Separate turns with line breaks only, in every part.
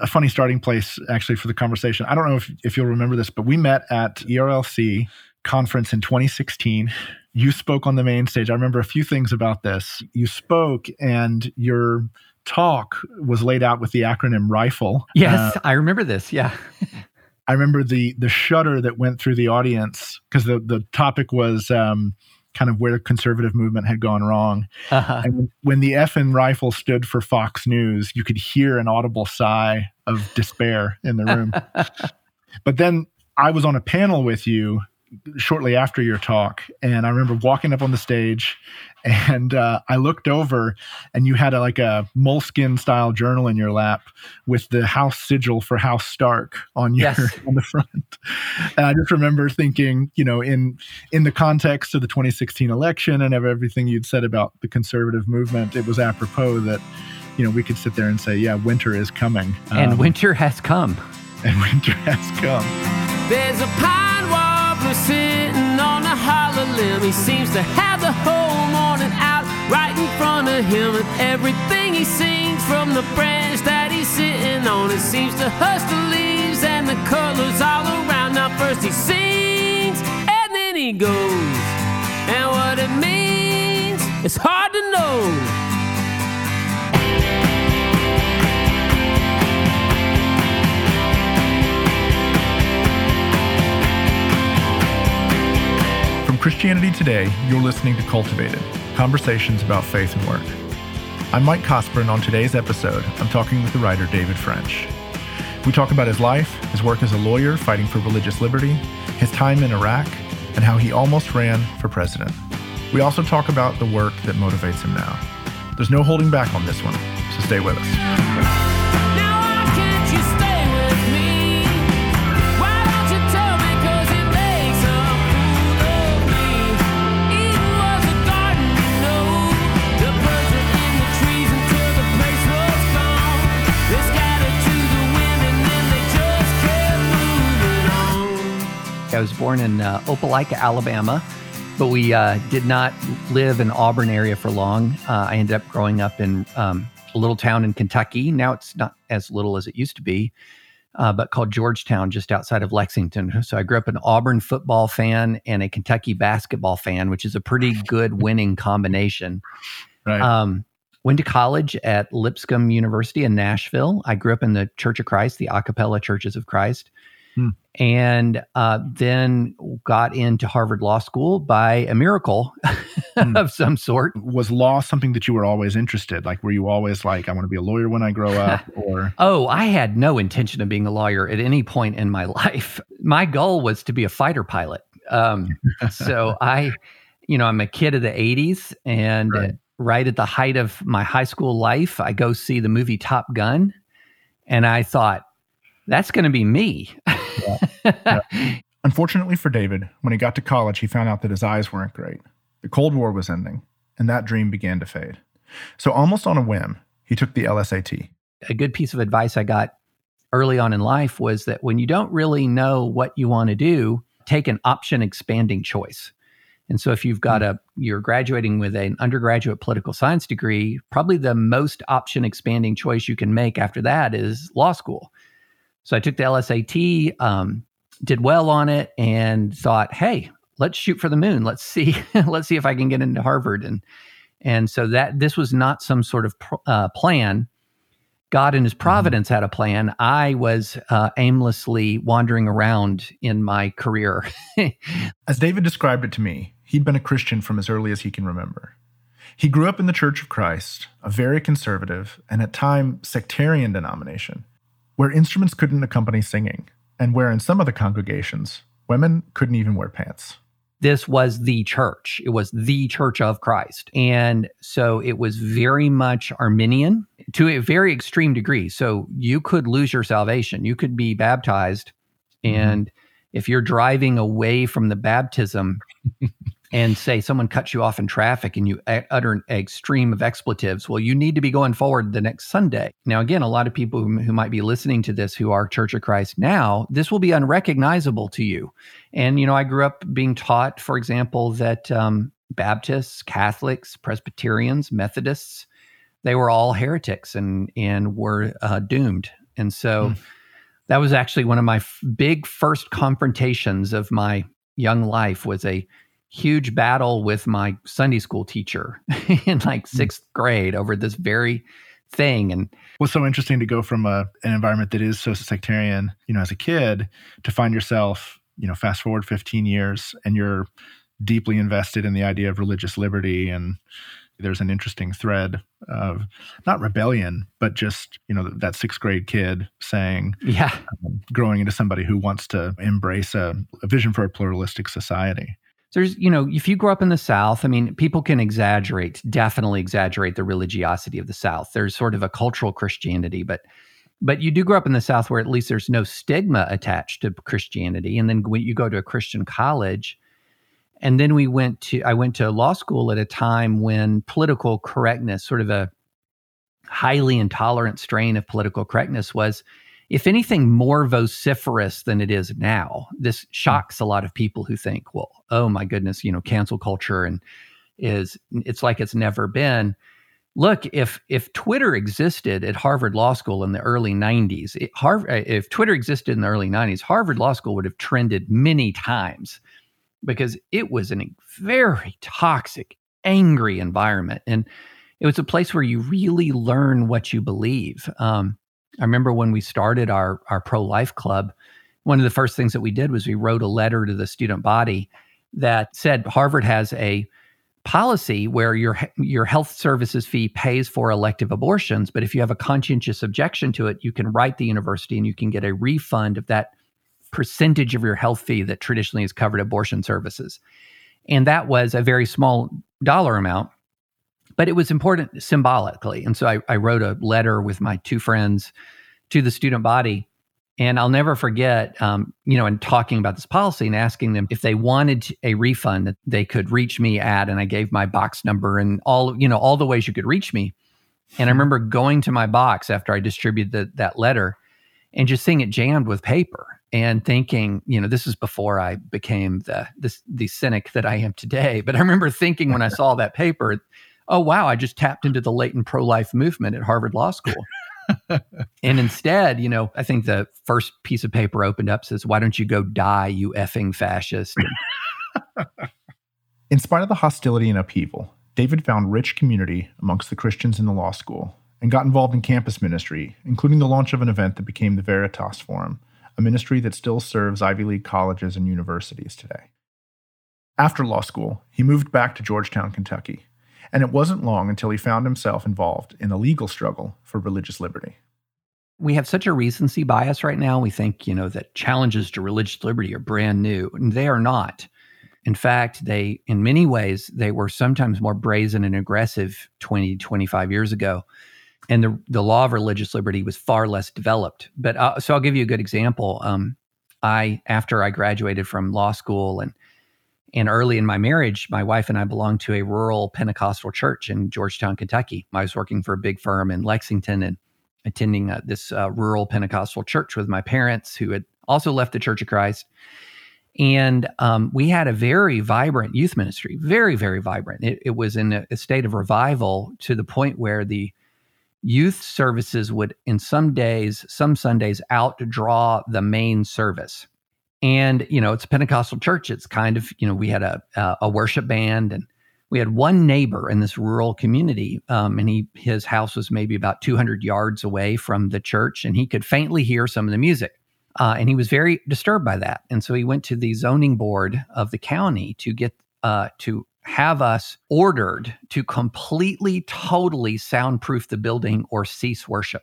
a funny starting place actually for the conversation. I don't know if, if you'll remember this, but we met at ERLC conference in 2016. You spoke on the main stage. I remember a few things about this. You spoke and your talk was laid out with the acronym RIFLE.
Yes, uh, I remember this. Yeah.
I remember the the shudder that went through the audience because the the topic was um, kind of where the conservative movement had gone wrong. Uh-huh. And when the F in rifle stood for Fox News, you could hear an audible sigh of despair in the room. but then I was on a panel with you shortly after your talk, and I remember walking up on the stage and uh, I looked over, and you had a, like a moleskin style journal in your lap with the house sigil for House Stark on your yes. on the front. And I just remember thinking, you know, in in the context of the 2016 election and of everything you'd said about the conservative movement, it was apropos that you know we could sit there and say, yeah, winter is coming,
and um, winter has come,
and winter has come. There's a pine warbler sitting on a hollow limb. He seems to have the whole morning out right in him. And everything he sings from the branch that he's sitting on, it seems to hush the leaves and the colors all around. Now, first he sings and then he goes. And what it means, it's hard to know. From Christianity Today, you're listening to Cultivated Conversations about Faith and Work. I'm Mike Cosper, and on today's episode, I'm talking with the writer David French. We talk about his life, his work as a lawyer fighting for religious liberty, his time in Iraq, and how he almost ran for president. We also talk about the work that motivates him now. There's no holding back on this one, so stay with us.
I was born in uh, Opelika, Alabama, but we uh, did not live in Auburn area for long. Uh, I ended up growing up in um, a little town in Kentucky. Now it's not as little as it used to be, uh, but called Georgetown, just outside of Lexington. So I grew up an Auburn football fan and a Kentucky basketball fan, which is a pretty good winning combination. Right. Um, went to college at Lipscomb University in Nashville. I grew up in the Church of Christ, the Acapella Churches of Christ. Hmm. And uh, then got into Harvard Law School by a miracle hmm. of some sort.
Was law something that you were always interested? Like, were you always like, I want to be a lawyer when I grow up? Or
oh, I had no intention of being a lawyer at any point in my life. My goal was to be a fighter pilot. Um, so I, you know, I'm a kid of the '80s, and right. right at the height of my high school life, I go see the movie Top Gun, and I thought that's going to be me.
Yeah. Yeah. Unfortunately for David, when he got to college, he found out that his eyes weren't great. The Cold War was ending, and that dream began to fade. So, almost on a whim, he took the LSAT.
A good piece of advice I got early on in life was that when you don't really know what you want to do, take an option expanding choice. And so if you've got hmm. a you're graduating with an undergraduate political science degree, probably the most option expanding choice you can make after that is law school. So I took the LSAT, um, did well on it, and thought, hey, let's shoot for the moon. Let's see, let's see if I can get into Harvard. And and so that this was not some sort of uh, plan. God in His mm-hmm. providence mm-hmm. had a plan. I was uh, aimlessly wandering around in my career.
as David described it to me, he'd been a Christian from as early as he can remember. He grew up in the Church of Christ, a very conservative and at time sectarian denomination where instruments couldn't accompany singing, and where in some of the congregations, women couldn't even wear pants.
This was the church. It was the church of Christ. And so it was very much Arminian to a very extreme degree. So you could lose your salvation. You could be baptized mm-hmm. and if you're driving away from the baptism and say someone cuts you off in traffic and you utter an extreme of expletives, well, you need to be going forward the next Sunday. Now, again, a lot of people who, who might be listening to this who are Church of Christ now, this will be unrecognizable to you. And, you know, I grew up being taught, for example, that um, Baptists, Catholics, Presbyterians, Methodists, they were all heretics and, and were uh, doomed. And so, mm. that was actually one of my f- big first confrontations of my young life was a huge battle with my Sunday school teacher in like hmm. sixth grade over this very thing. And
what's so interesting to go from a, an environment that is so sectarian, you know, as a kid to find yourself, you know, fast forward 15 years and you're deeply invested in the idea of religious liberty and there's an interesting thread of not rebellion, but just you know that sixth grade kid saying,
"Yeah,"
um, growing into somebody who wants to embrace a, a vision for a pluralistic society
there's you know if you grow up in the south i mean people can exaggerate definitely exaggerate the religiosity of the south. There's sort of a cultural christianity but but you do grow up in the south where at least there's no stigma attached to christianity. And then when you go to a christian college and then we went to i went to law school at a time when political correctness sort of a highly intolerant strain of political correctness was if anything, more vociferous than it is now. This hmm. shocks a lot of people who think, well, oh my goodness, you know, cancel culture and is it's like it's never been. Look, if if Twitter existed at Harvard Law School in the early 90s, it, Harvard, uh, if Twitter existed in the early 90s, Harvard Law School would have trended many times because it was a very toxic, angry environment. And it was a place where you really learn what you believe. Um, I remember when we started our our pro life club, one of the first things that we did was we wrote a letter to the student body that said Harvard has a policy where your your health services fee pays for elective abortions, but if you have a conscientious objection to it, you can write the university and you can get a refund of that percentage of your health fee that traditionally has covered abortion services. And that was a very small dollar amount but it was important symbolically. And so I, I wrote a letter with my two friends to the student body. And I'll never forget, um, you know, and talking about this policy and asking them if they wanted a refund, that they could reach me at, and I gave my box number and all, you know, all the ways you could reach me. And I remember going to my box after I distributed the, that letter and just seeing it jammed with paper and thinking, you know, this is before I became the this the cynic that I am today. But I remember thinking when I saw that paper, oh, wow, I just tapped into the latent pro life movement at Harvard Law School. and instead, you know, I think the first piece of paper opened up says, why don't you go die, you effing fascist?
in spite of the hostility and upheaval, David found rich community amongst the Christians in the law school and got involved in campus ministry, including the launch of an event that became the Veritas Forum, a ministry that still serves Ivy League colleges and universities today. After law school, he moved back to Georgetown, Kentucky, and it wasn't long until he found himself involved in a legal struggle for religious liberty.
We have such a recency bias right now. We think, you know, that challenges to religious liberty are brand new, and they are not. In fact, they, in many ways, they were sometimes more brazen and aggressive 20, 25 years ago. And the, the law of religious liberty was far less developed. But uh, so I'll give you a good example. Um, I, after I graduated from law school and and early in my marriage, my wife and I belonged to a rural Pentecostal church in Georgetown, Kentucky. I was working for a big firm in Lexington and attending uh, this uh, rural Pentecostal church with my parents who had also left the Church of Christ. And um, we had a very vibrant youth ministry, very, very vibrant. It, it was in a, a state of revival to the point where the youth services would, in some days, some Sundays, outdraw the main service and you know it's a pentecostal church it's kind of you know we had a a worship band and we had one neighbor in this rural community um, and he his house was maybe about 200 yards away from the church and he could faintly hear some of the music uh, and he was very disturbed by that and so he went to the zoning board of the county to get uh, to have us ordered to completely totally soundproof the building or cease worship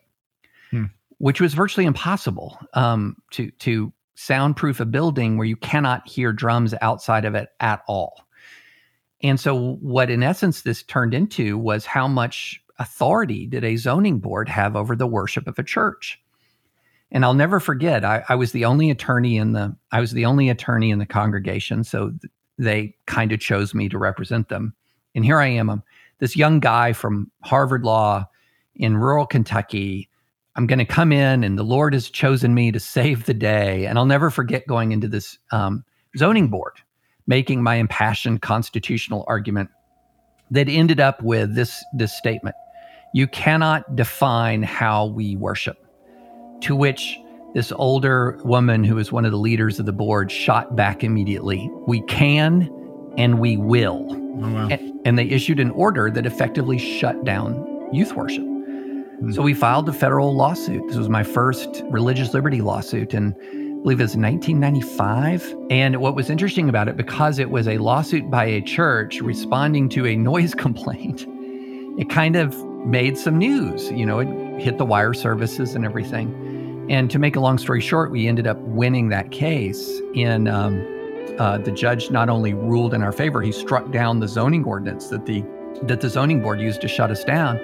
hmm. which was virtually impossible um, to to soundproof a building where you cannot hear drums outside of it at all. And so, what in essence this turned into was how much authority did a zoning board have over the worship of a church? And I'll never forget, I, I was the only attorney in the I was the only attorney in the congregation, so th- they kind of chose me to represent them. And here I am, I'm this young guy from Harvard Law in rural Kentucky. I'm going to come in, and the Lord has chosen me to save the day. And I'll never forget going into this um, zoning board, making my impassioned constitutional argument that ended up with this this statement: "You cannot define how we worship." To which this older woman, who was one of the leaders of the board, shot back immediately We can and we will. Oh, wow. and, and, they issued an order that effectively shut down youth worship. Mm. So we filed a federal lawsuit. This was my first religious liberty lawsuit. And I believe it was 1995. And what was interesting about it, because it was a lawsuit by a church responding to a noise complaint, it kind of made some news. You know, it hit the wire services and everything. And to make a long story short, we ended up winning that case. And um, uh, the judge not only ruled in our favor, he struck down the zoning ordinance that the that the zoning board used to shut us down.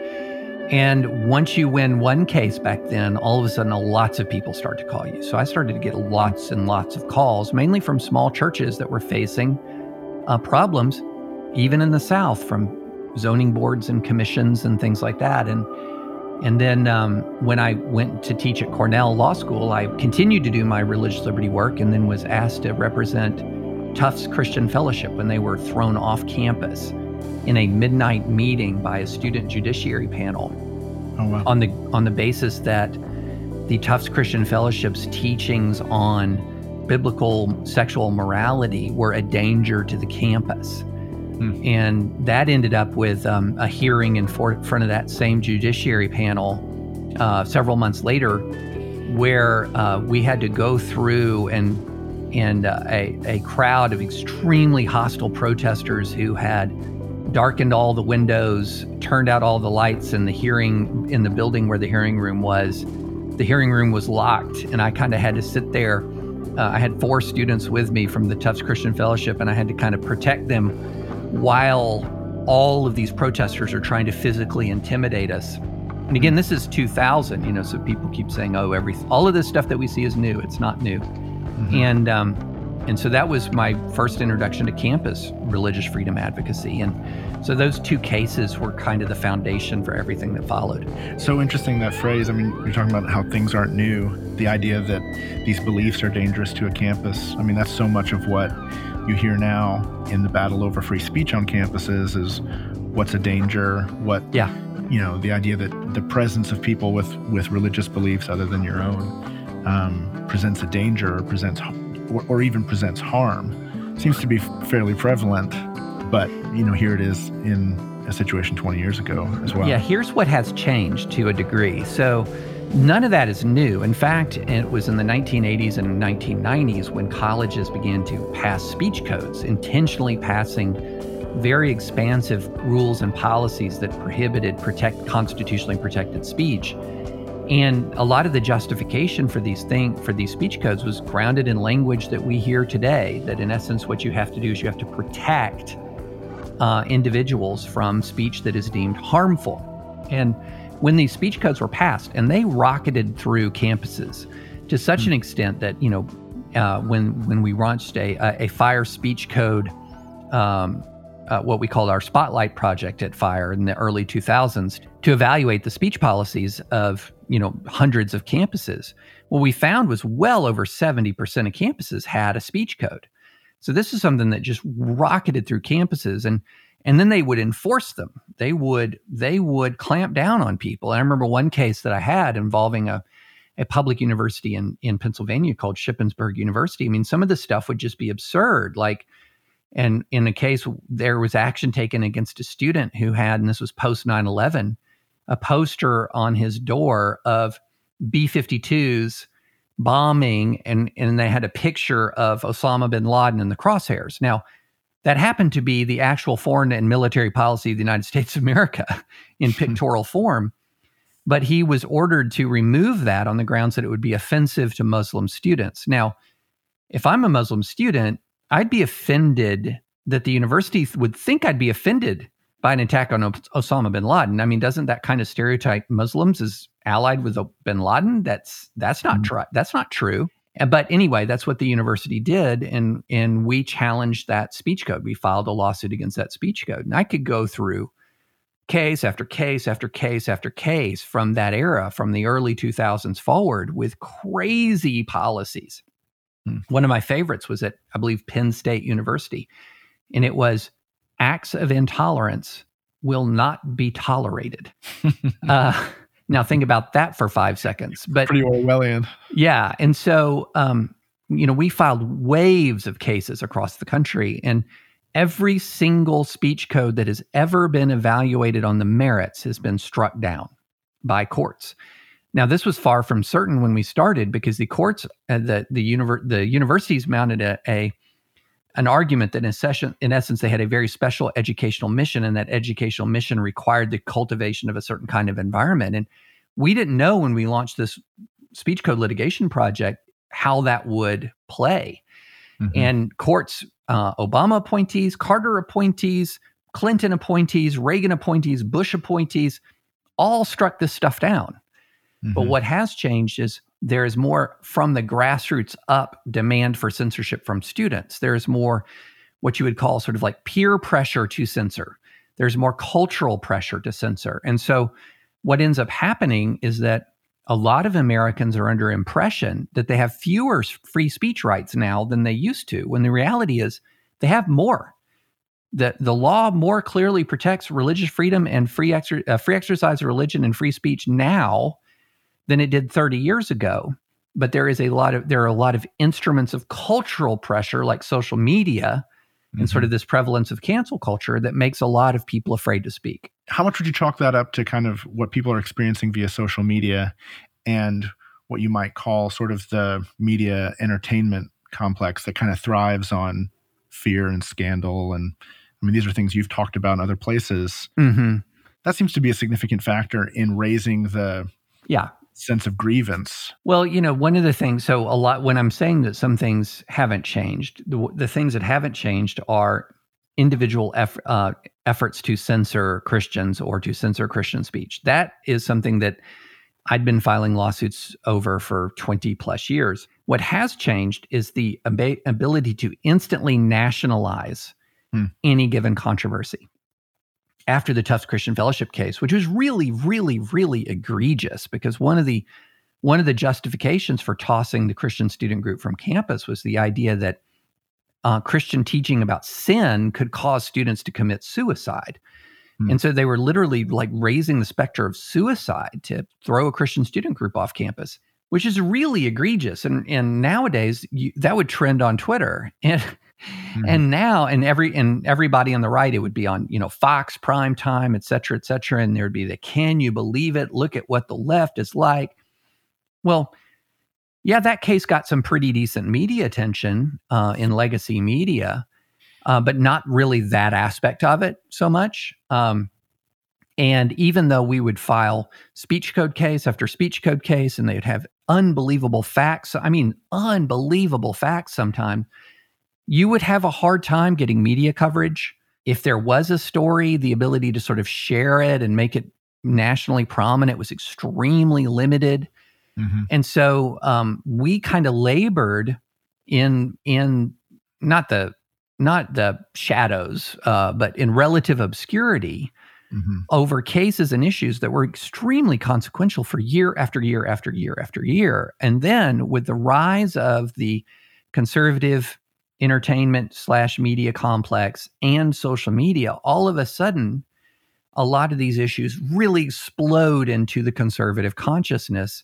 And once you win one case back then, all of a sudden, lots of people start to call you. So I started to get lots and lots of calls, mainly from small churches that were facing uh, problems, even in the South, from zoning boards and commissions and things like that. And and then um, when I went to teach at Cornell Law School, I continued to do my religious liberty work and then was asked to represent Tufts Christian Fellowship when they were thrown off campus in a midnight meeting by a student judiciary panel oh, wow. on the on the basis that the Tufts Christian Fellowship's teachings on biblical sexual morality were a danger to the campus. Hmm. And that ended up with um, a hearing in for- front of that same judiciary panel uh, several months later, where uh, we had to go through and and uh, a, a crowd of extremely hostile protesters who had darkened all the windows, turned out all the lights in the hearing in the building where the hearing room was. The hearing room was locked, and I kind of had to sit there. Uh, I had four students with me from the Tufts Christian Fellowship, and I had to kind of protect them while all of these protesters are trying to physically intimidate us. And again, this is 2000, you know, so people keep saying, "Oh, every all of this stuff that we see is new. It's not new." Mm-hmm. And um, and so that was my first introduction to campus religious freedom advocacy. And so those two cases were kind of the foundation for everything that followed.
So interesting that phrase. I mean, you're talking about how things aren't new. The idea that these beliefs are dangerous to a campus. I mean, that's so much of what you hear now in the battle over free speech on campuses is what's a danger, what
yeah.
you know, the idea that the presence of people with with religious beliefs other than your own um, presents a danger or presents or, or even presents harm seems to be fairly prevalent. But you know, here it is in a situation 20 years ago as well.
Yeah, here's what has changed to a degree. So None of that is new. In fact, it was in the 1980s and 1990s when colleges began to pass speech codes, intentionally passing very expansive rules and policies that prohibited protect constitutionally protected speech. And a lot of the justification for these thing for these speech codes was grounded in language that we hear today. That in essence, what you have to do is you have to protect uh, individuals from speech that is deemed harmful. And when these speech codes were passed, and they rocketed through campuses to such mm-hmm. an extent that you know uh, when when we launched a a fire speech code, um, uh, what we called our spotlight project at Fire in the early 2000s to evaluate the speech policies of you know hundreds of campuses. What we found was well over 70% of campuses had a speech code. So this is something that just rocketed through campuses and and then they would enforce them. They would they would clamp down on people. And I remember one case that I had involving a a public university in in Pennsylvania called Shippensburg University. I mean, some of the stuff would just be absurd. Like, and in a case, there was action taken against a student who had, and this was post 9 11, a poster on his door of B 52s bombing, and, and they had a picture of Osama bin Laden in the crosshairs. Now, that happened to be the actual foreign and military policy of the United States of America in hmm. pictorial form. But he was ordered to remove that on the grounds that it would be offensive to Muslim students. Now, if I'm a Muslim student, I'd be offended that the university would think I'd be offended by an attack on Osama bin Laden. I mean, doesn't that kind of stereotype Muslims as allied with bin Laden? That's that's not mm-hmm. true. That's not true. But anyway, that's what the university did, and and we challenged that speech code. We filed a lawsuit against that speech code, and I could go through case after case after case after case from that era, from the early 2000s forward, with crazy policies. Hmm. One of my favorites was at, I believe, Penn State University. And it was acts of intolerance will not be tolerated. uh, now, think about that for five seconds. But
pretty Orwellian.
Yeah. And so, um, you know, we filed waves of cases across the country. And every single speech code that has ever been evaluated on the merits has been struck down by courts. Now, this was far from certain when we started because the courts, uh, the the, univer- the universities mounted a, a an argument that in, session, in essence they had a very special educational mission, and that educational mission required the cultivation of a certain kind of environment. And we didn't know when we launched this speech code litigation project how that would play. Mm-hmm. And courts, uh, Obama appointees, Carter appointees, Clinton appointees, Reagan appointees, Bush appointees, all struck this stuff down. Mm-hmm. But what has changed is there is more from the grassroots up demand for censorship from students. There's more what you would call sort of like peer pressure to censor. There's more cultural pressure to censor. And so what ends up happening is that a lot of Americans are under impression that they have fewer free speech rights now than they used to, when the reality is they have more. The, the law more clearly protects religious freedom and free, exer- uh, free exercise of religion and free speech now than it did 30 years ago. But there is a lot of there are a lot of instruments of cultural pressure like social media mm-hmm. and sort of mm-hmm. this prevalence of cancel culture that makes a lot of people afraid to speak.
How much would you chalk that up to kind of what people are experiencing via social media and what you might call sort of the media entertainment complex that kind of thrives on fear and scandal and I mean these are things you've talked about in other places. Mm-hmm. That seems to be a significant factor in raising the
yeah
sense of grievance.
Well, you know, one of the things, so a lot, when I'm saying that some things haven't changed, the, the things that haven't changed are individual eff, uh, efforts to censor Christians or to censor Christian speech. That is something that I'd been filing lawsuits over for 20 plus years. What has changed is the ab- ability to instantly nationalize hmm. any given controversy after the Tufts Christian Fellowship case, which was really, really, really egregious because one of the one of the justifications for tossing the Christian student group from campus was the idea that uh, Christian teaching about sin could cause students to commit suicide. Hmm. And so they were literally like raising the specter of suicide to throw a Christian student group off campus, which is really egregious. And, and nowadays, you, that would trend on Twitter. And Mm-hmm. And now, and every and everybody on the right, it would be on you know Fox prime time, et cetera, et cetera, and there'd be the "Can you believe it? Look at what the left is like." Well, yeah, that case got some pretty decent media attention uh, in legacy media, uh, but not really that aspect of it so much. Um, and even though we would file speech code case after speech code case, and they would have unbelievable facts, I mean, unbelievable facts sometimes you would have a hard time getting media coverage. If there was a story, the ability to sort of share it and make it nationally prominent was extremely limited. Mm-hmm. And so um, we kind of labored in in not the not the shadows, uh, but in relative obscurity mm-hmm. over cases and issues that were extremely consequential for year after year after year after year. And then with the rise of the conservative entertainment slash media complex and social media, all of a sudden, a lot of these issues really explode into the conservative consciousness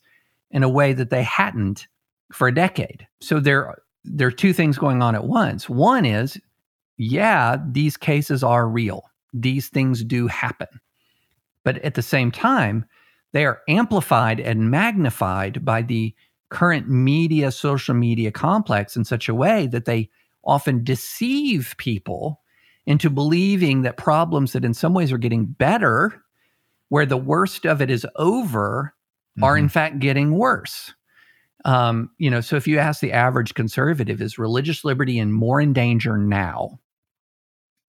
in a way that they hadn't for a decade. So there, there are two things going on at once. One is, yeah, these cases are real. These things do happen. But at the same time, they are amplified and magnified by the current media, social media complex in such a way that they often deceive people into believing that problems that in some ways are getting better, where the worst of it is over, mm-hmm. are in mm-hmm. fact getting worse. Um, you know, so if you ask the average conservative, is religious liberty in more in danger now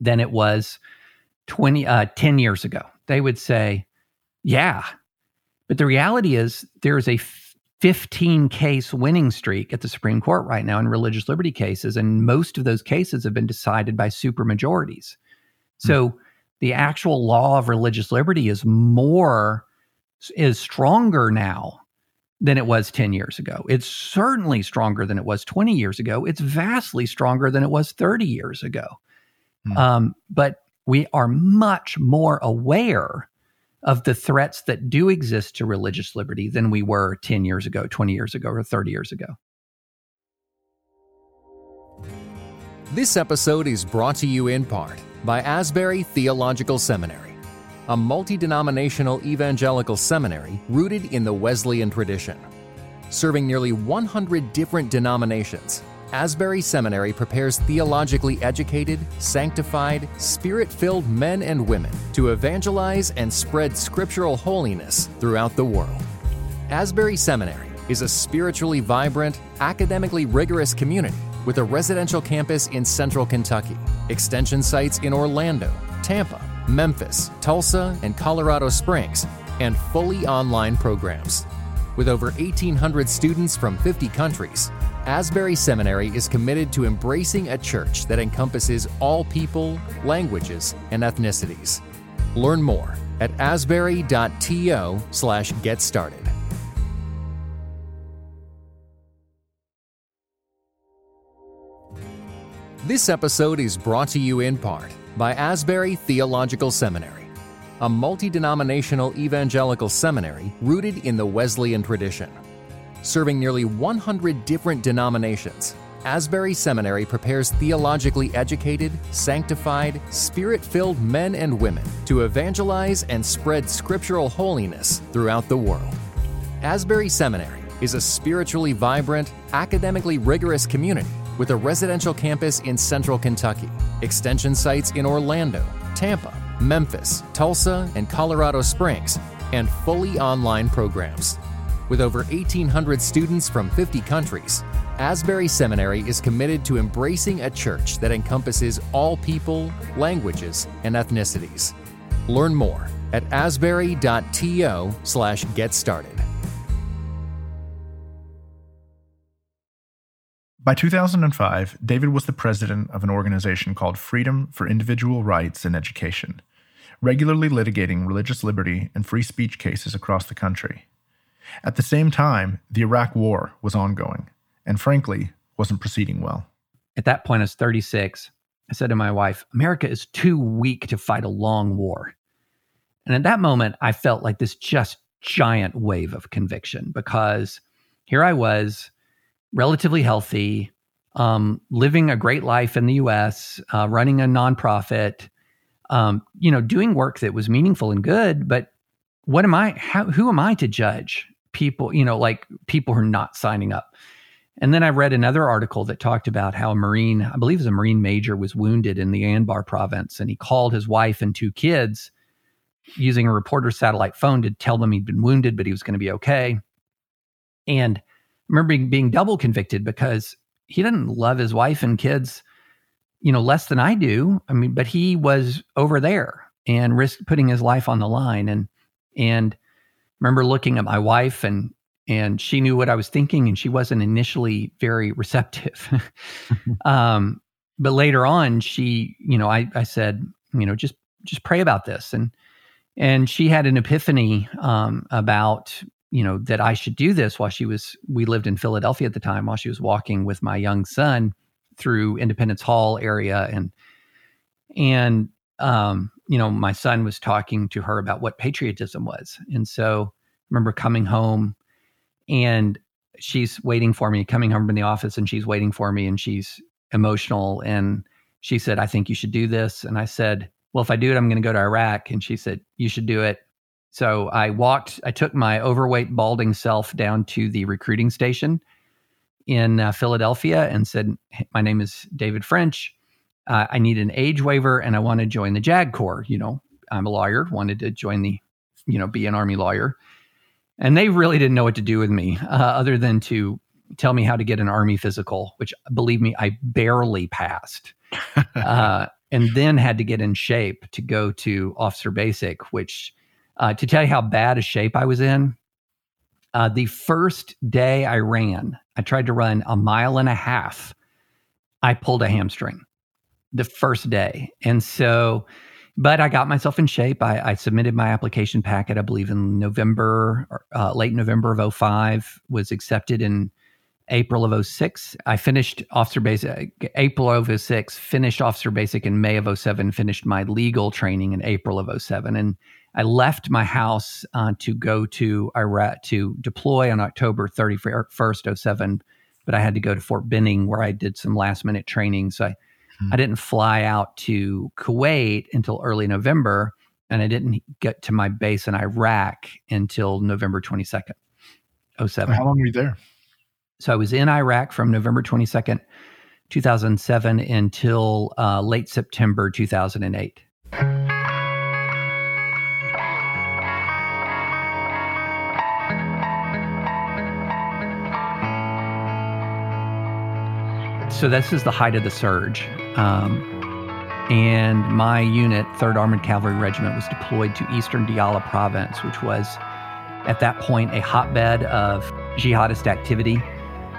than it was 20, uh, 10 years ago, they would say, yeah. But the reality is, there's a 15 case winning streak at the Supreme Court right now in religious liberty cases. And most of those cases have been decided by supermajorities. So mm-hmm. the actual law of religious liberty is more, is stronger now than it was 10 years ago. It's certainly stronger than it was 20 years ago. It's vastly stronger than it was 30 years ago. Mm-hmm. Um, but we are much more aware of the threats that do exist to religious liberty than we were 10 years ago, 20 years ago, or 30 years ago.
This episode is brought to you in part by Asbury Theological Seminary, a multi denominational evangelical seminary rooted in the Wesleyan tradition. Serving nearly 100 different denominations, Asbury Seminary prepares theologically educated, sanctified, spirit filled men and women to evangelize and spread scriptural holiness throughout the world. Asbury Seminary is a spiritually vibrant, academically rigorous community with a residential campus in central Kentucky, extension sites in Orlando, Tampa, Memphis, Tulsa, and Colorado Springs, and fully online programs. With over 1,800 students from 50 countries, Asbury Seminary is committed to embracing a church that encompasses all people, languages, and ethnicities. Learn more at asbury.to slash get started. This episode is brought to you in part by Asbury Theological Seminary, a multi denominational evangelical seminary rooted in the Wesleyan tradition. Serving nearly 100 different denominations, Asbury Seminary prepares theologically educated, sanctified, spirit filled men and women to evangelize and spread scriptural holiness throughout the world. Asbury Seminary is a spiritually vibrant, academically rigorous community with a residential campus in central Kentucky, extension sites in Orlando, Tampa, Memphis, Tulsa, and Colorado Springs, and fully online programs. With over 1,800 students from 50 countries, Asbury Seminary is committed to embracing a church that encompasses all people, languages, and ethnicities. Learn more at asbury.to slash get started.
By 2005, David was the president of an organization called Freedom for Individual Rights in Education, regularly litigating religious liberty and free speech cases across the country. At the same time, the Iraq War was ongoing and frankly wasn't proceeding well.
At that point, I was 36. I said to my wife, America is too weak to fight a long war. And at that moment, I felt like this just giant wave of conviction because here I was, relatively healthy, um, living a great life in the US, uh, running a nonprofit, um, you know, doing work that was meaningful and good. But what am I? How, who am I to judge people, you know, like people are not signing up. And then I read another article that talked about how a Marine, I believe it was a Marine major, was wounded in the Anbar province. And he called his wife and two kids using a reporter's satellite phone to tell them he'd been wounded, but he was going to be okay. And I remember being double convicted because he didn't love his wife and kids, you know, less than I do. I mean, but he was over there and risked putting his life on the line. And, and, remember looking at my wife and and she knew what I was thinking and she wasn't initially very receptive. um, but later on, she, you know, I, I said, you know, just just pray about this. And and she had an epiphany um, about, you know, that I should do this while she was we lived in Philadelphia at the time, while she was walking with my young son through Independence Hall area and and um, you know, my son was talking to her about what patriotism was. And so I remember coming home and she's waiting for me, coming home from the office and she's waiting for me and she's emotional. And she said, I think you should do this. And I said, Well, if I do it, I'm going to go to Iraq. And she said, You should do it. So I walked, I took my overweight, balding self down to the recruiting station in uh, Philadelphia and said, My name is David French uh, I need an age waiver and I want to join the JAG Corps. You know, I'm a lawyer, wanted to join the, you know, be an Army lawyer. And they really didn't know what to do with me uh, other than to tell me how to get an Army physical, which believe me, I barely passed. uh, and then had to get in shape to go to officer basic, which uh, to tell you how bad a shape I was in, uh, the first day I ran, I tried to run a mile and a half. I pulled a hamstring the first day. And so, but I got myself in shape. I, I submitted my application packet, I believe in November, uh, late November of 05, was accepted in April of 06. I finished officer basic, April of 06, finished officer basic in May of 07, finished my legal training in April of 07. And I left my house uh, to go to Iraq to deploy on October 31st, 07, but I had to go to Fort Benning where I did some last minute training. So I, hmm. I didn't fly out to Kuwait until early November, and I didn't get to my base in Iraq until November 22nd, 07.
How long were you there?
So I was in Iraq from November 22nd, 2007 until uh, late September 2008. so this is the height of the surge. Um, and my unit, 3rd Armored Cavalry Regiment, was deployed to eastern Diyala province, which was at that point a hotbed of jihadist activity.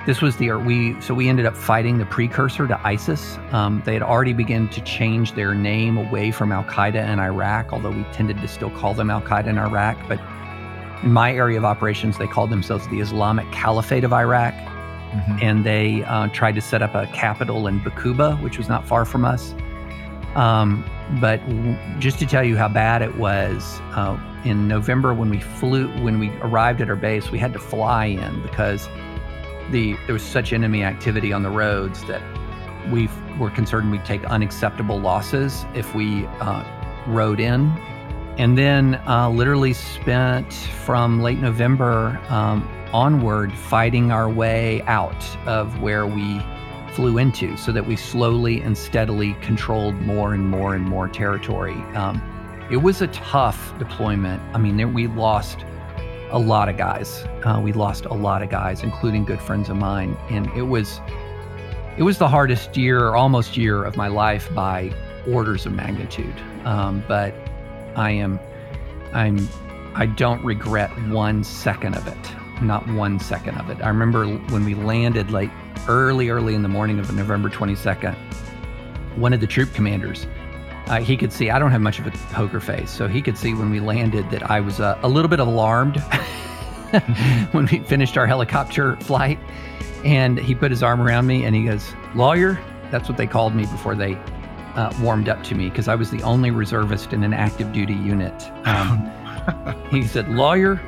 This was the we so we ended up fighting the precursor to ISIS. Um, they had already begun to change their name away from Al Qaeda in Iraq, although we tended to still call them Al Qaeda in Iraq. But in my area of operations, they called themselves the Islamic Caliphate of Iraq. Mm-hmm. And they uh, tried to set up a capital in Bakuba, which was not far from us. Um, but w- just to tell you how bad it was, uh, in November when we flew, when we arrived at our base, we had to fly in because the there was such enemy activity on the roads that we were concerned we'd take unacceptable losses if we uh, rode in. And then uh, literally spent from late November um, onward fighting our way out of where we flew into so that we slowly and steadily controlled more and more and more territory. Um, it was a tough deployment. I mean, there, we lost a lot of guys. Uh, we lost a lot of guys, including good friends of mine, and it was it was the hardest year, almost year of my life by orders of magnitude. Um, but I am, I'm, I don't regret one second of it not one second of it. I remember when we landed like early, early in the morning of November 22nd, one of the troop commanders, uh, he could see, I don't have much of a poker face, so he could see when we landed that I was uh, a little bit alarmed when we finished our helicopter flight. And he put his arm around me and he goes, Lawyer? That's what they called me before they uh, warmed up to me because I was the only reservist in an active duty unit. Um, he said, Lawyer,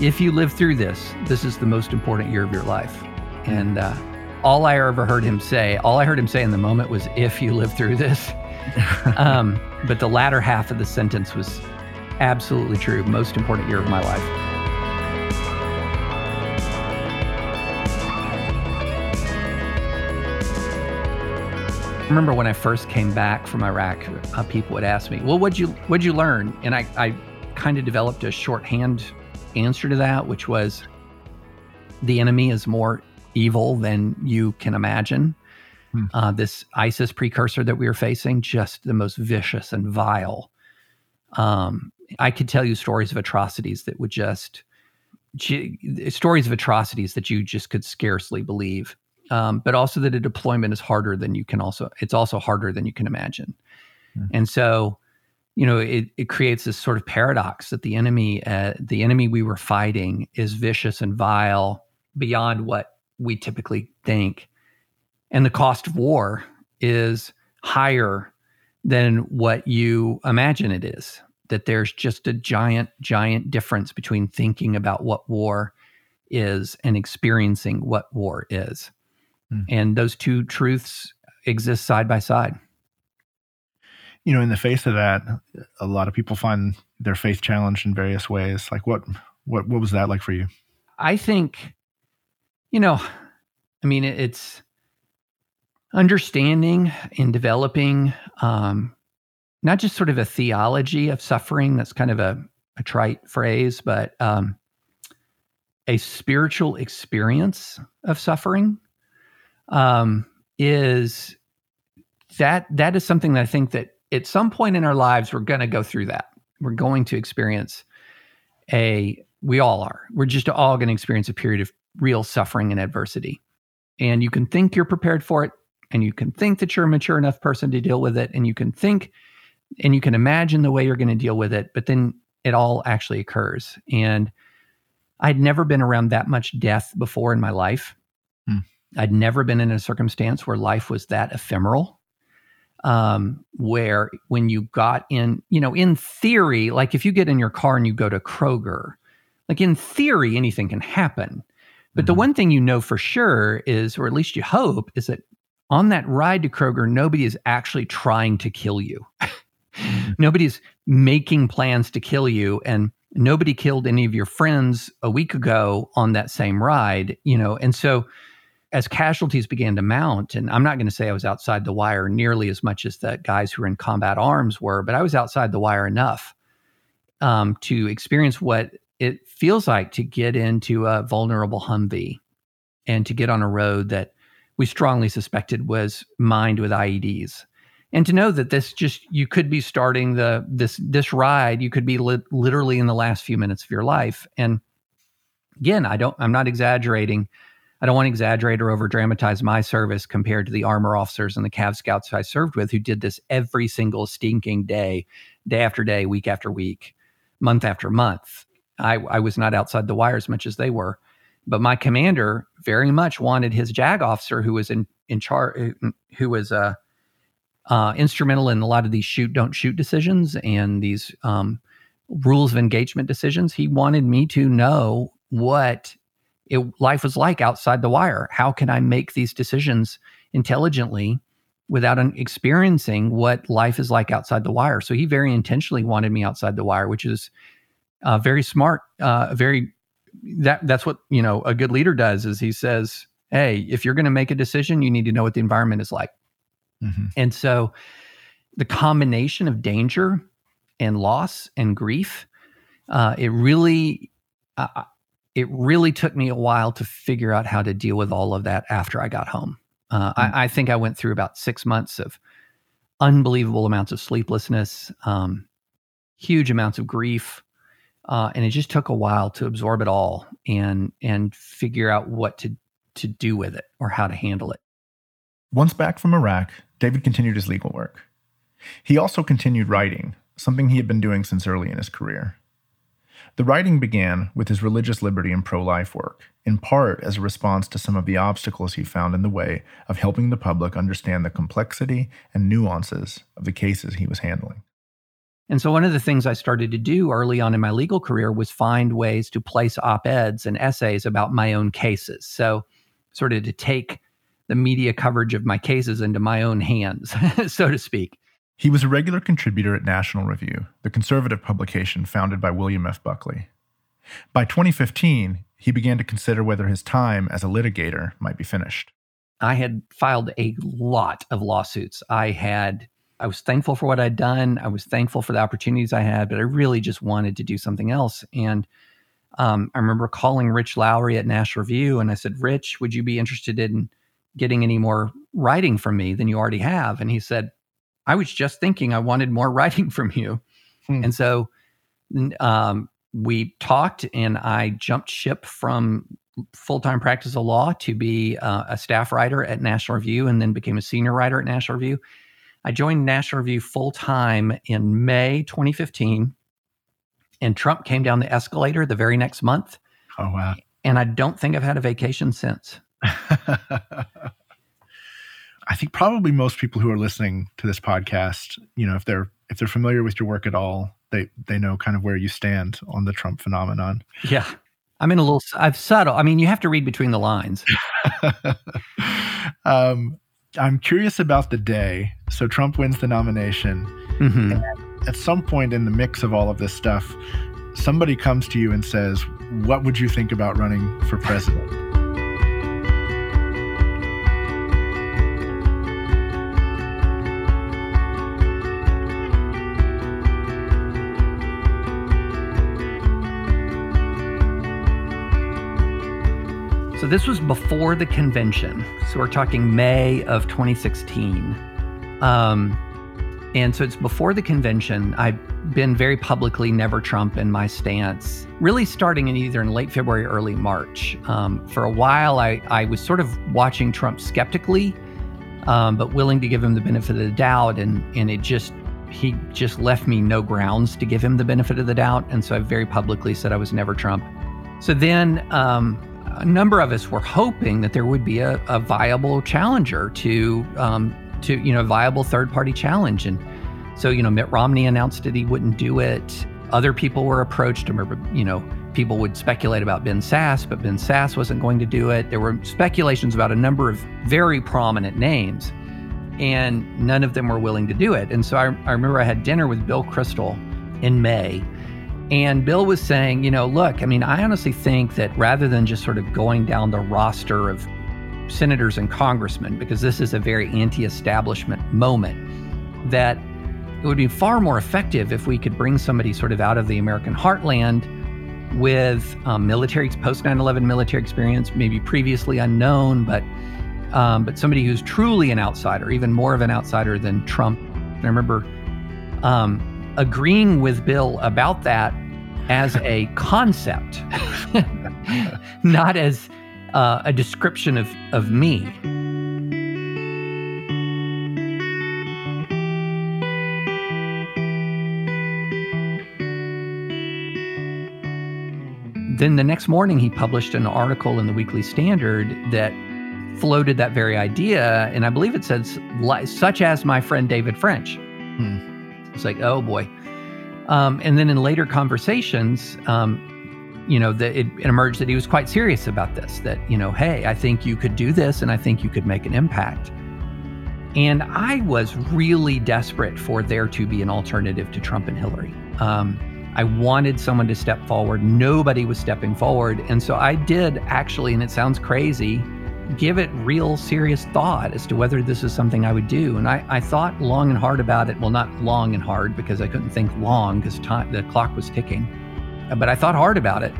if you live through this, this is the most important year of your life. And uh, all I ever heard him say, all I heard him say in the moment was, if you live through this. um, but the latter half of the sentence was absolutely true. Most important year of my life. I remember when I first came back from Iraq, uh, people would ask me, "Well, what'd you what'd you learn?" And I, I kind of developed a shorthand answer to that, which was the enemy is more evil than you can imagine. Hmm. Uh, this ISIS precursor that we are facing, just the most vicious and vile. Um, I could tell you stories of atrocities that would just stories of atrocities that you just could scarcely believe. Um, but also that a deployment is harder than you can also. It's also harder than you can imagine. Hmm. And so you know it, it creates this sort of paradox that the enemy uh, the enemy we were fighting is vicious and vile beyond what we typically think. And the cost of war is higher than what you imagine it is that there's just a giant giant difference between thinking about what war is and experiencing what war is. Mm. and those two truths exist side by side
you know, in the face of that, a lot of people find their faith challenged in various ways. Like what what what was that like for you?
I think, you know, I mean, it's understanding and developing um, not just sort of a theology of suffering. That's kind of a, a trite phrase, but um, a spiritual experience of suffering um, is that that is something that I think that at some point in our lives we're going to go through that. We're going to experience a we all are. We're just all going to experience a period of real suffering and adversity. And you can think you're prepared for it and you can think that you're a mature enough person to deal with it and you can think and you can imagine the way you're going to deal with it, but then it all actually occurs. And I'd never been around that much death before in my life. Hmm. I'd never been in a circumstance where life was that ephemeral. Um, where when you got in, you know, in theory, like if you get in your car and you go to Kroger, like in theory, anything can happen. But mm-hmm. the one thing you know for sure is, or at least you hope, is that on that ride to Kroger, nobody is actually trying to kill you. mm-hmm. Nobody's making plans to kill you. And nobody killed any of your friends a week ago on that same ride, you know. And so as casualties began to mount, and I'm not going to say I was outside the wire nearly as much as the guys who were in combat arms were, but I was outside the wire enough um, to experience what it feels like to get into a vulnerable Humvee and to get on a road that we strongly suspected was mined with IEDs and to know that this just you could be starting the this this ride you could be li- literally in the last few minutes of your life. And again i don't i'm not exaggerating i don't want to exaggerate or over dramatize my service compared to the armor officers and the cav scouts i served with who did this every single stinking day day after day week after week month after month i i was not outside the wire as much as they were but my commander very much wanted his jag officer who was in in charge who was uh uh, instrumental in a lot of these shoot don't shoot decisions and these um, rules of engagement decisions. He wanted me to know what it, life was like outside the wire. How can I make these decisions intelligently without an, experiencing what life is like outside the wire? So he very intentionally wanted me outside the wire, which is uh, very smart. Uh, very that that's what you know a good leader does. Is he says, "Hey, if you're going to make a decision, you need to know what the environment is like." Mm-hmm. And so the combination of danger and loss and grief, uh, it really, it really took me a while to figure out how to deal with all of that after I got home. Uh, mm-hmm. I, I, think I went through about six months of unbelievable amounts of sleeplessness, um, huge amounts of grief, uh, and it just took a while to absorb it all and and figure out what to to do with it or how to handle it.
Once back from Iraq, David continued his legal work. He also continued writing, something he had been doing since early in his career. The writing began with his religious liberty and pro life work, in part as a response to some of the obstacles he found in the way of helping the public understand the complexity and nuances of the cases he was handling.
And so, one of the things I started to do early on in my legal career was find ways to place op eds and essays about my own cases. So, sort of to take the media coverage of my cases into my own hands, so to speak.
He was a regular contributor at National Review, the conservative publication founded by William F. Buckley. By 2015, he began to consider whether his time as a litigator might be finished.
I had filed a lot of lawsuits. I had I was thankful for what I'd done. I was thankful for the opportunities I had, but I really just wanted to do something else. And um, I remember calling Rich Lowry at National Review, and I said, "Rich, would you be interested in getting any more writing from me than you already have. And he said, I was just thinking I wanted more writing from you. Hmm. And so um, we talked, and I jumped ship from full time practice of law to be uh, a staff writer at National Review and then became a senior writer at National Review. I joined National Review full time in May 2015. And Trump came down the escalator the very next month.
Oh, wow.
And I don't think I've had a vacation since. I
think probably most people who are listening to this podcast, you know, if they're if they're familiar with your work at all, they they know kind of where you stand on the Trump phenomenon.
Yeah. I'm in a little I've subtle. I mean, you have to read between the lines.
um, I'm curious about the day. So Trump wins the nomination. Mm-hmm. at some point in the mix of all of this stuff, somebody comes to you and says, "What would you think about running for president?"
This was before the convention. So we're talking May of 2016. Um, and so it's before the convention. I've been very publicly never Trump in my stance, really starting in either in late February, early March. Um, for a while, I, I was sort of watching Trump skeptically, um, but willing to give him the benefit of the doubt. And, and it just, he just left me no grounds to give him the benefit of the doubt. And so I very publicly said I was never Trump. So then um, a number of us were hoping that there would be a, a viable challenger to um, to you know viable third party challenge. And so you know Mitt Romney announced that he wouldn't do it. Other people were approached. Remember you know people would speculate about Ben Sasse but Ben Sasse wasn't going to do it. There were speculations about a number of very prominent names and none of them were willing to do it. And so I, I remember I had dinner with Bill Kristol in May and Bill was saying, you know, look, I mean, I honestly think that rather than just sort of going down the roster of senators and congressmen, because this is a very anti establishment moment, that it would be far more effective if we could bring somebody sort of out of the American heartland with um, military post 9/11 military experience, maybe previously unknown, but um, but somebody who's truly an outsider, even more of an outsider than Trump. And I remember um, agreeing with Bill about that as a concept, not as uh, a description of, of me. Then the next morning, he published an article in the Weekly Standard that floated that very idea. And I believe it says, such as my friend David French. Hmm. It's like, oh boy. Um, and then in later conversations, um, you know, it, it emerged that he was quite serious about this. That you know, hey, I think you could do this, and I think you could make an impact. And I was really desperate for there to be an alternative to Trump and Hillary. Um, I wanted someone to step forward. Nobody was stepping forward. And so I did actually, and it sounds crazy, give it real serious thought as to whether this is something I would do. And I, I thought long and hard about it. Well, not long and hard because I couldn't think long because the clock was ticking but I thought hard about it.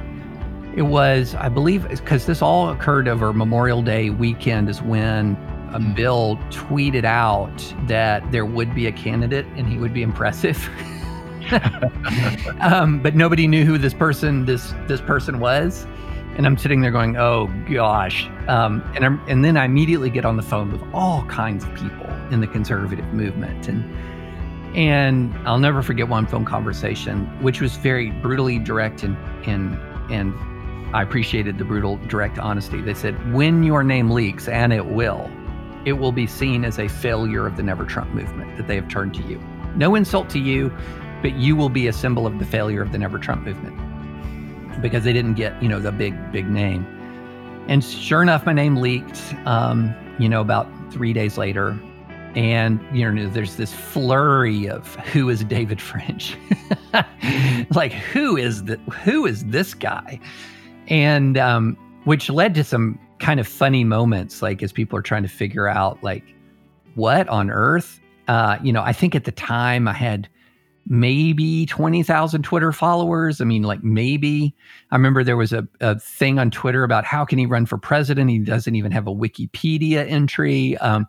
It was, I believe, because this all occurred over Memorial Day weekend, is when um, Bill tweeted out that there would be a candidate and he would be impressive. um, but nobody knew who this person this this person was, and I'm sitting there going, "Oh gosh!" Um, and I'm, and then I immediately get on the phone with all kinds of people in the conservative movement and and I'll never forget one phone conversation, which was very brutally direct and and and I appreciated the brutal direct honesty. They said, when your name leaks, and it will, it will be seen as a failure of the Never Trump movement that they have turned to you. No insult to you, but you will be a symbol of the failure of the Never Trump movement because they didn't get, you know, the big, big name. And sure enough, my name leaked, um, you know, about three days later. And you know there's this flurry of who is david french? Like who is the who is this guy? And um, which led to some kind of funny moments like as people are trying to figure out like what on earth? Uh, you know i think at the time i had maybe 20,000 Twitter followers. I mean, like maybe. I remember there was a, a thing on Twitter about how can he run for president? He doesn't even have a Wikipedia entry. Um,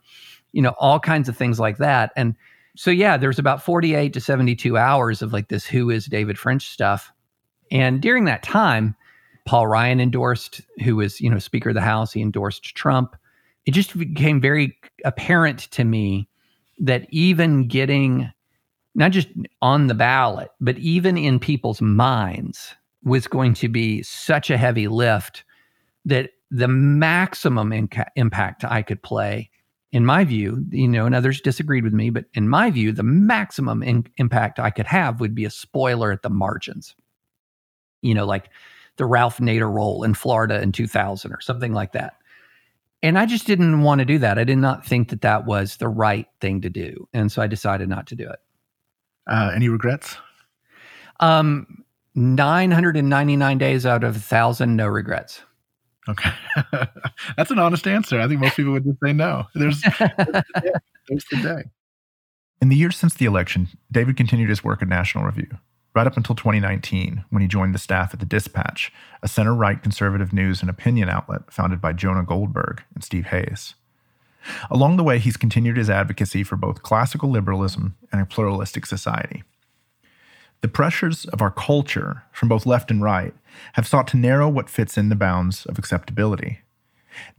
you know, all kinds of things like that. And so, yeah, there's about 48 to 72 hours of like this who is David French stuff. And during that time, Paul Ryan endorsed, who was, you know, Speaker of the House, he endorsed Trump. It just became very apparent to me that even getting not just on the ballot, but even in people's minds was going to be such a heavy lift that the maximum inca- impact I could play in my view, you know, and others disagreed with me, but in my view, the maximum in- impact I could have would be a spoiler at the margins. You know, like the Ralph Nader role in Florida in 2000 or something like that. And I just didn't want to do that. I did not think that that was the right thing to do. And so I decided not to do it.
Uh, any regrets?
Um, 999 days out of a thousand, no regrets.
Okay. That's an honest answer. I think most people would just say no. There's, there's the day. In the years since the election, David continued his work at National Review, right up until 2019, when he joined the staff at The Dispatch, a center right conservative news and opinion outlet founded by Jonah Goldberg and Steve Hayes. Along the way, he's continued his advocacy for both classical liberalism and a pluralistic society. The pressures of our culture, from both left and right, have sought to narrow what fits in the bounds of acceptability.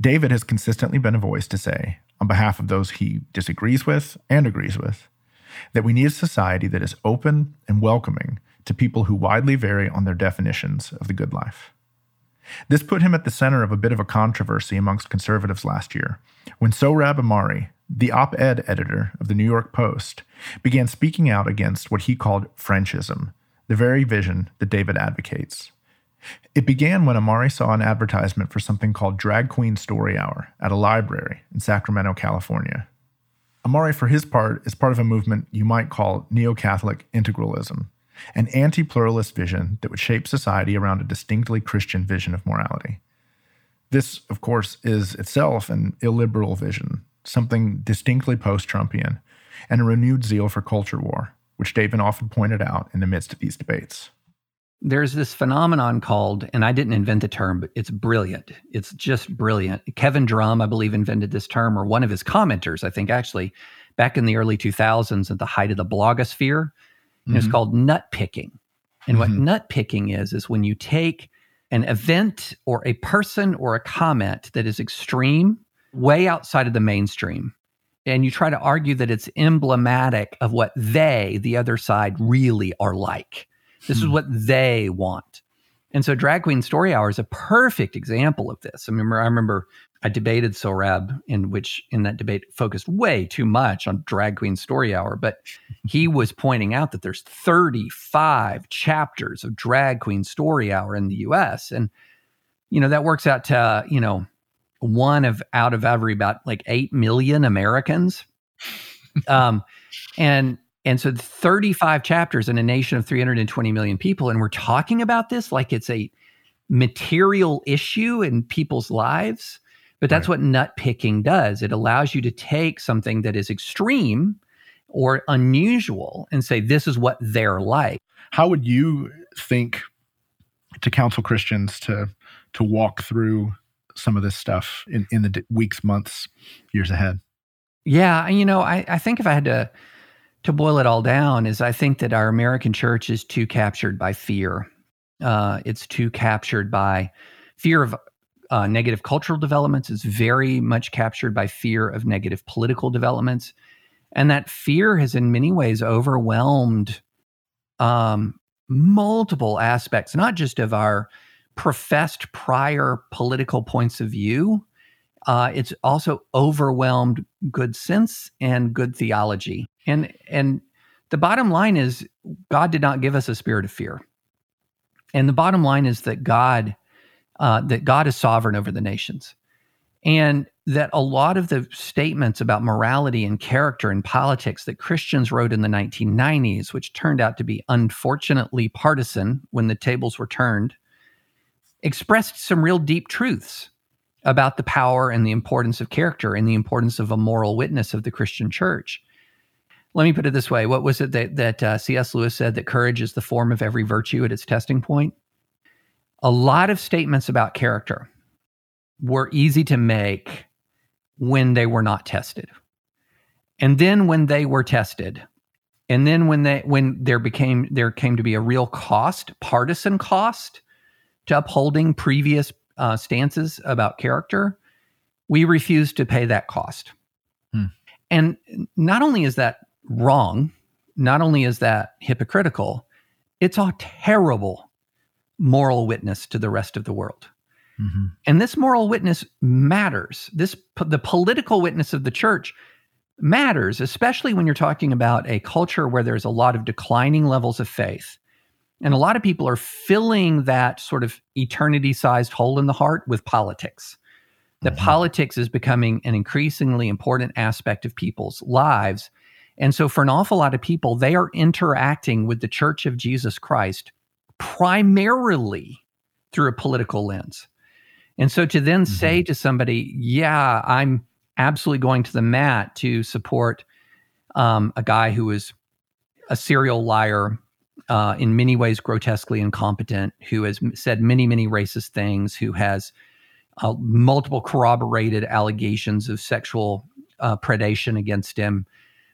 David has consistently been a voice to say, on behalf of those he disagrees with and agrees with, that we need a society that is open and welcoming to people who widely vary on their definitions of the good life. This put him at the center of a bit of a controversy amongst conservatives last year when Sohrab Ahmari, the op ed editor of the New York Post, began speaking out against what he called Frenchism, the very vision that David advocates. It began when Ahmari saw an advertisement for something called Drag Queen Story Hour at a library in Sacramento, California. Ahmari, for his part, is part of a movement you might call Neo Catholic integralism, an anti pluralist vision that would shape society around a distinctly Christian vision of morality. This, of course, is itself an illiberal vision, something distinctly post Trumpian, and a renewed zeal for culture war, which David often pointed out in the midst of these debates.
There's this phenomenon called, and I didn't invent the term, but it's brilliant. It's just brilliant. Kevin Drum, I believe, invented this term, or one of his commenters, I think, actually, back in the early 2000s at the height of the blogosphere. Mm-hmm. It's called nut picking. And mm-hmm. what nut picking is, is when you take an event or a person or a comment that is extreme, way outside of the mainstream, and you try to argue that it's emblematic of what they, the other side, really are like. This hmm. is what they want. And so Drag Queen Story Hour is a perfect example of this. I remember I remember I debated Sohrab in which in that debate focused way too much on Drag Queen Story Hour, but he was pointing out that there's 35 chapters of Drag Queen Story Hour in the US and you know that works out to, you know, one of out of every about like 8 million Americans. um and and so 35 chapters in a nation of 320 million people. And we're talking about this like it's a material issue in people's lives. But that's right. what nut picking does. It allows you to take something that is extreme or unusual and say, this is what they're like.
How would you think to counsel Christians to to walk through some of this stuff in, in the weeks, months, years ahead?
Yeah, you know, I, I think if I had to to boil it all down is I think that our American church is too captured by fear. Uh, it's too captured by fear of uh, negative cultural developments. is very much captured by fear of negative political developments. And that fear has, in many ways, overwhelmed um, multiple aspects, not just of our professed prior political points of view, uh, it's also overwhelmed good sense and good theology. And and the bottom line is God did not give us a spirit of fear. And the bottom line is that God uh, that God is sovereign over the nations, and that a lot of the statements about morality and character and politics that Christians wrote in the 1990s, which turned out to be unfortunately partisan when the tables were turned, expressed some real deep truths about the power and the importance of character and the importance of a moral witness of the Christian church. Let me put it this way: What was it that that uh, C.S. Lewis said that courage is the form of every virtue at its testing point? A lot of statements about character were easy to make when they were not tested, and then when they were tested, and then when they when there became there came to be a real cost, partisan cost, to upholding previous uh, stances about character, we refused to pay that cost. Hmm. And not only is that wrong, not only is that hypocritical, it's a terrible moral witness to the rest of the world. Mm-hmm. And this moral witness matters. This the political witness of the church matters, especially when you're talking about a culture where there's a lot of declining levels of faith and a lot of people are filling that sort of eternity sized hole in the heart with politics. That mm-hmm. politics is becoming an increasingly important aspect of people's lives. And so, for an awful lot of people, they are interacting with the Church of Jesus Christ primarily through a political lens. And so, to then mm-hmm. say to somebody, Yeah, I'm absolutely going to the mat to support um, a guy who is a serial liar uh, in many ways grotesquely incompetent, who has said many, many racist things, who has uh, multiple corroborated allegations of sexual uh, predation against him,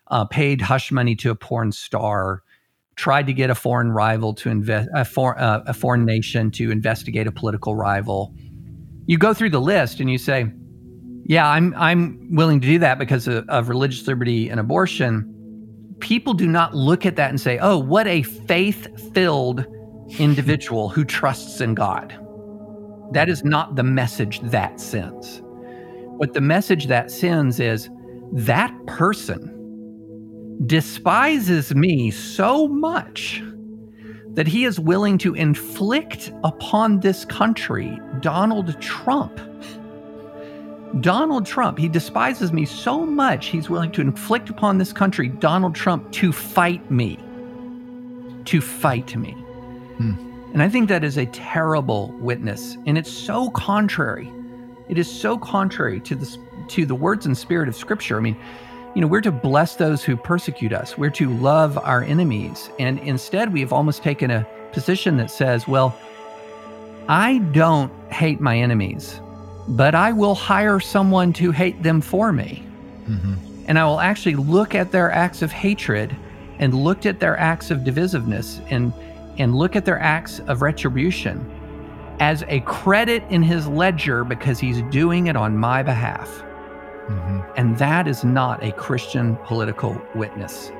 uh, paid hush money to a porn star, tried to get a foreign rival to invest a, for, uh, a foreign nation to investigate a political rival. You go through the list and you say, "Yeah, I'm I'm willing to do that because of, of religious liberty and abortion." People do not look at that and say, "Oh, what a faith-filled individual who trusts in God." That is not the message that sends. What the message that sends is that person despises me so much that he is willing to inflict upon this country Donald Trump. Donald Trump, he despises me so much, he's willing to inflict upon this country Donald Trump to fight me. To fight me. Hmm. And I think that is a terrible witness. And it's so contrary. It is so contrary to the, to the words and spirit of Scripture. I mean, you know, we're to bless those who persecute us, we're to love our enemies. And instead, we've almost taken a position that says, well, I don't hate my enemies, but I will hire someone to hate them for me. Mm-hmm. And I will actually look at their acts of hatred and looked at their acts of divisiveness and and look at their acts of retribution as a credit in his ledger because he's doing it on my behalf. Mm-hmm. And that is not a Christian political witness.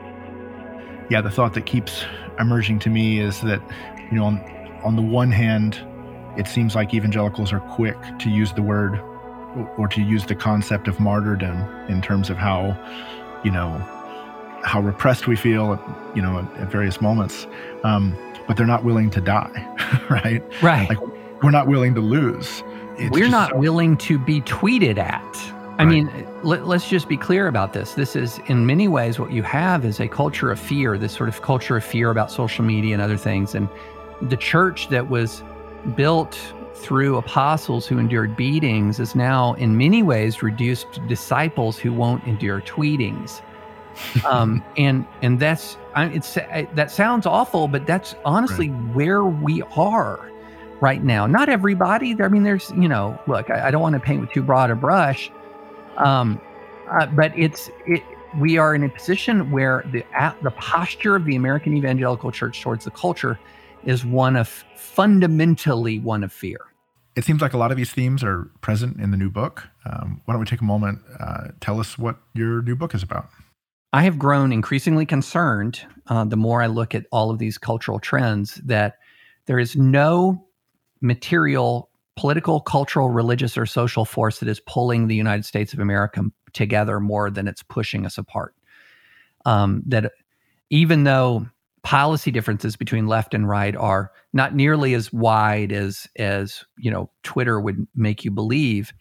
Yeah, the thought that keeps emerging to me is that, you know, on, on the one hand, it seems like evangelicals are quick to use the word or to use the concept of martyrdom in terms of how, you know, how repressed we feel, at, you know, at, at various moments. Um, but they're not willing to die, right?
Right.
Like we're not willing to lose.
It's we're not so- willing to be tweeted at. I right. mean, let, us just be clear about this. This is, in many ways, what you have is a culture of fear, this sort of culture of fear about social media and other things. And the church that was built through apostles who endured beatings is now, in many ways, reduced to disciples who won't endure tweetings. um, and and that's it's that sounds awful, but that's honestly right. where we are right now. Not everybody. I mean, there's you know, look, I, I don't want to paint with too broad a brush, um, uh, but it's it. We are in a position where the the posture of the American evangelical church towards the culture is one of fundamentally one of fear.
It seems like a lot of these themes are present in the new book. Um, why don't we take a moment? Uh, tell us what your new book is about.
I have grown increasingly concerned uh, the more I look at all of these cultural trends that there is no material, political, cultural, religious, or social force that is pulling the United States of America together more than it's pushing us apart. Um, that even though policy differences between left and right are not nearly as wide as as you know Twitter would make you believe,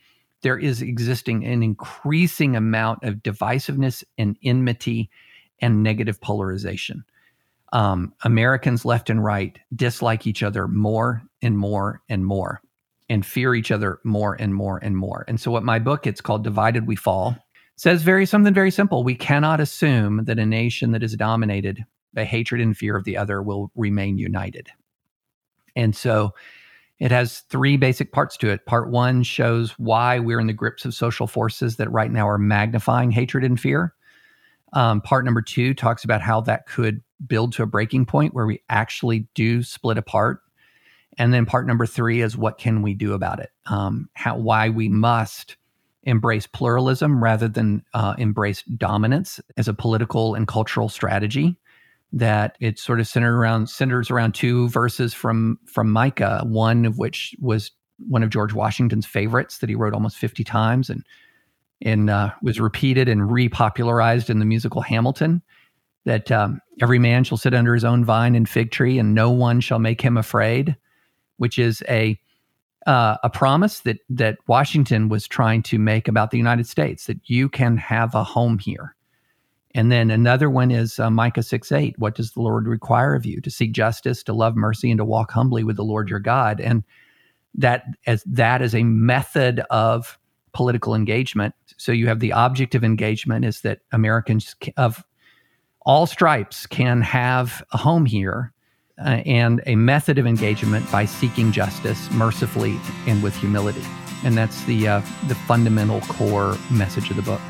there is existing an increasing amount of divisiveness and enmity and negative polarization. Um, Americans left and right dislike each other more and more and more and fear each other more and more and more. And so what my book, it's called Divided We Fall, says very something very simple. We cannot assume that a nation that is dominated by hatred and fear of the other will remain united. And so it has three basic parts to it. Part one shows why we're in the grips of social forces that right now are magnifying hatred and fear. Um, part number two talks about how that could build to a breaking point where we actually do split apart. And then part number three is what can we do about it? Um, how why we must embrace pluralism rather than uh, embrace dominance as a political and cultural strategy that it sort of centered around centers around two verses from from Micah, one of which was one of George Washington's favorites that he wrote almost 50 times and and uh, was repeated and repopularized in the musical Hamilton. That um, every man shall sit under his own vine and fig tree, and no one shall make him afraid, which is a uh, a promise that that Washington was trying to make about the United States that you can have a home here and then another one is uh, Micah 6 8. What does the Lord require of you? To seek justice, to love mercy, and to walk humbly with the Lord your God. And that as that is a method of political engagement. So you have the object of engagement is that Americans of all stripes can have a home here, uh, and a method of engagement by seeking justice mercifully and with humility. And that's the uh, the fundamental core message of the book.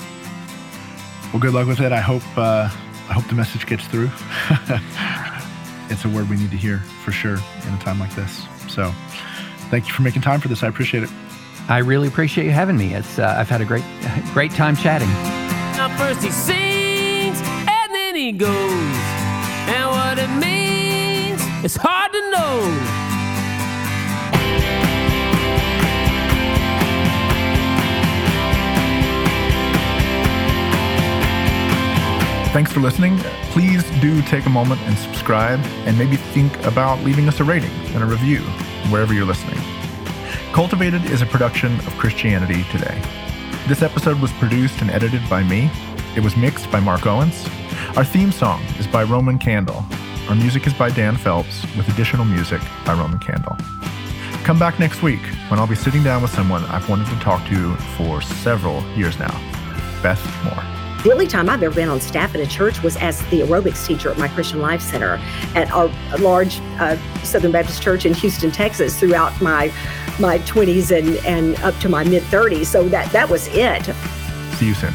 Well, good luck with it. I hope uh, I hope the message gets through. it's a word we need to hear for sure in a time like this. So, thank you for making time for this. I appreciate it.
I really appreciate you having me. It's uh, I've had a great great time chatting.
Now first he sings and then he goes, and what it means it's hard to know.
Thanks for listening. Please do take a moment and subscribe, and maybe think about leaving us a rating and a review wherever you're listening. Cultivated is a production of Christianity Today. This episode was produced and edited by me. It was mixed by Mark Owens. Our theme song is by Roman Candle. Our music is by Dan Phelps, with additional music by Roman Candle. Come back next week when I'll be sitting down with someone I've wanted to talk to for several years now Beth Moore.
The only time I've ever been on staff at a church was as the aerobics teacher at my Christian Life Center at our large uh, Southern Baptist church in Houston, Texas, throughout my my 20s and, and up to my mid 30s. So that that was it.
See you soon.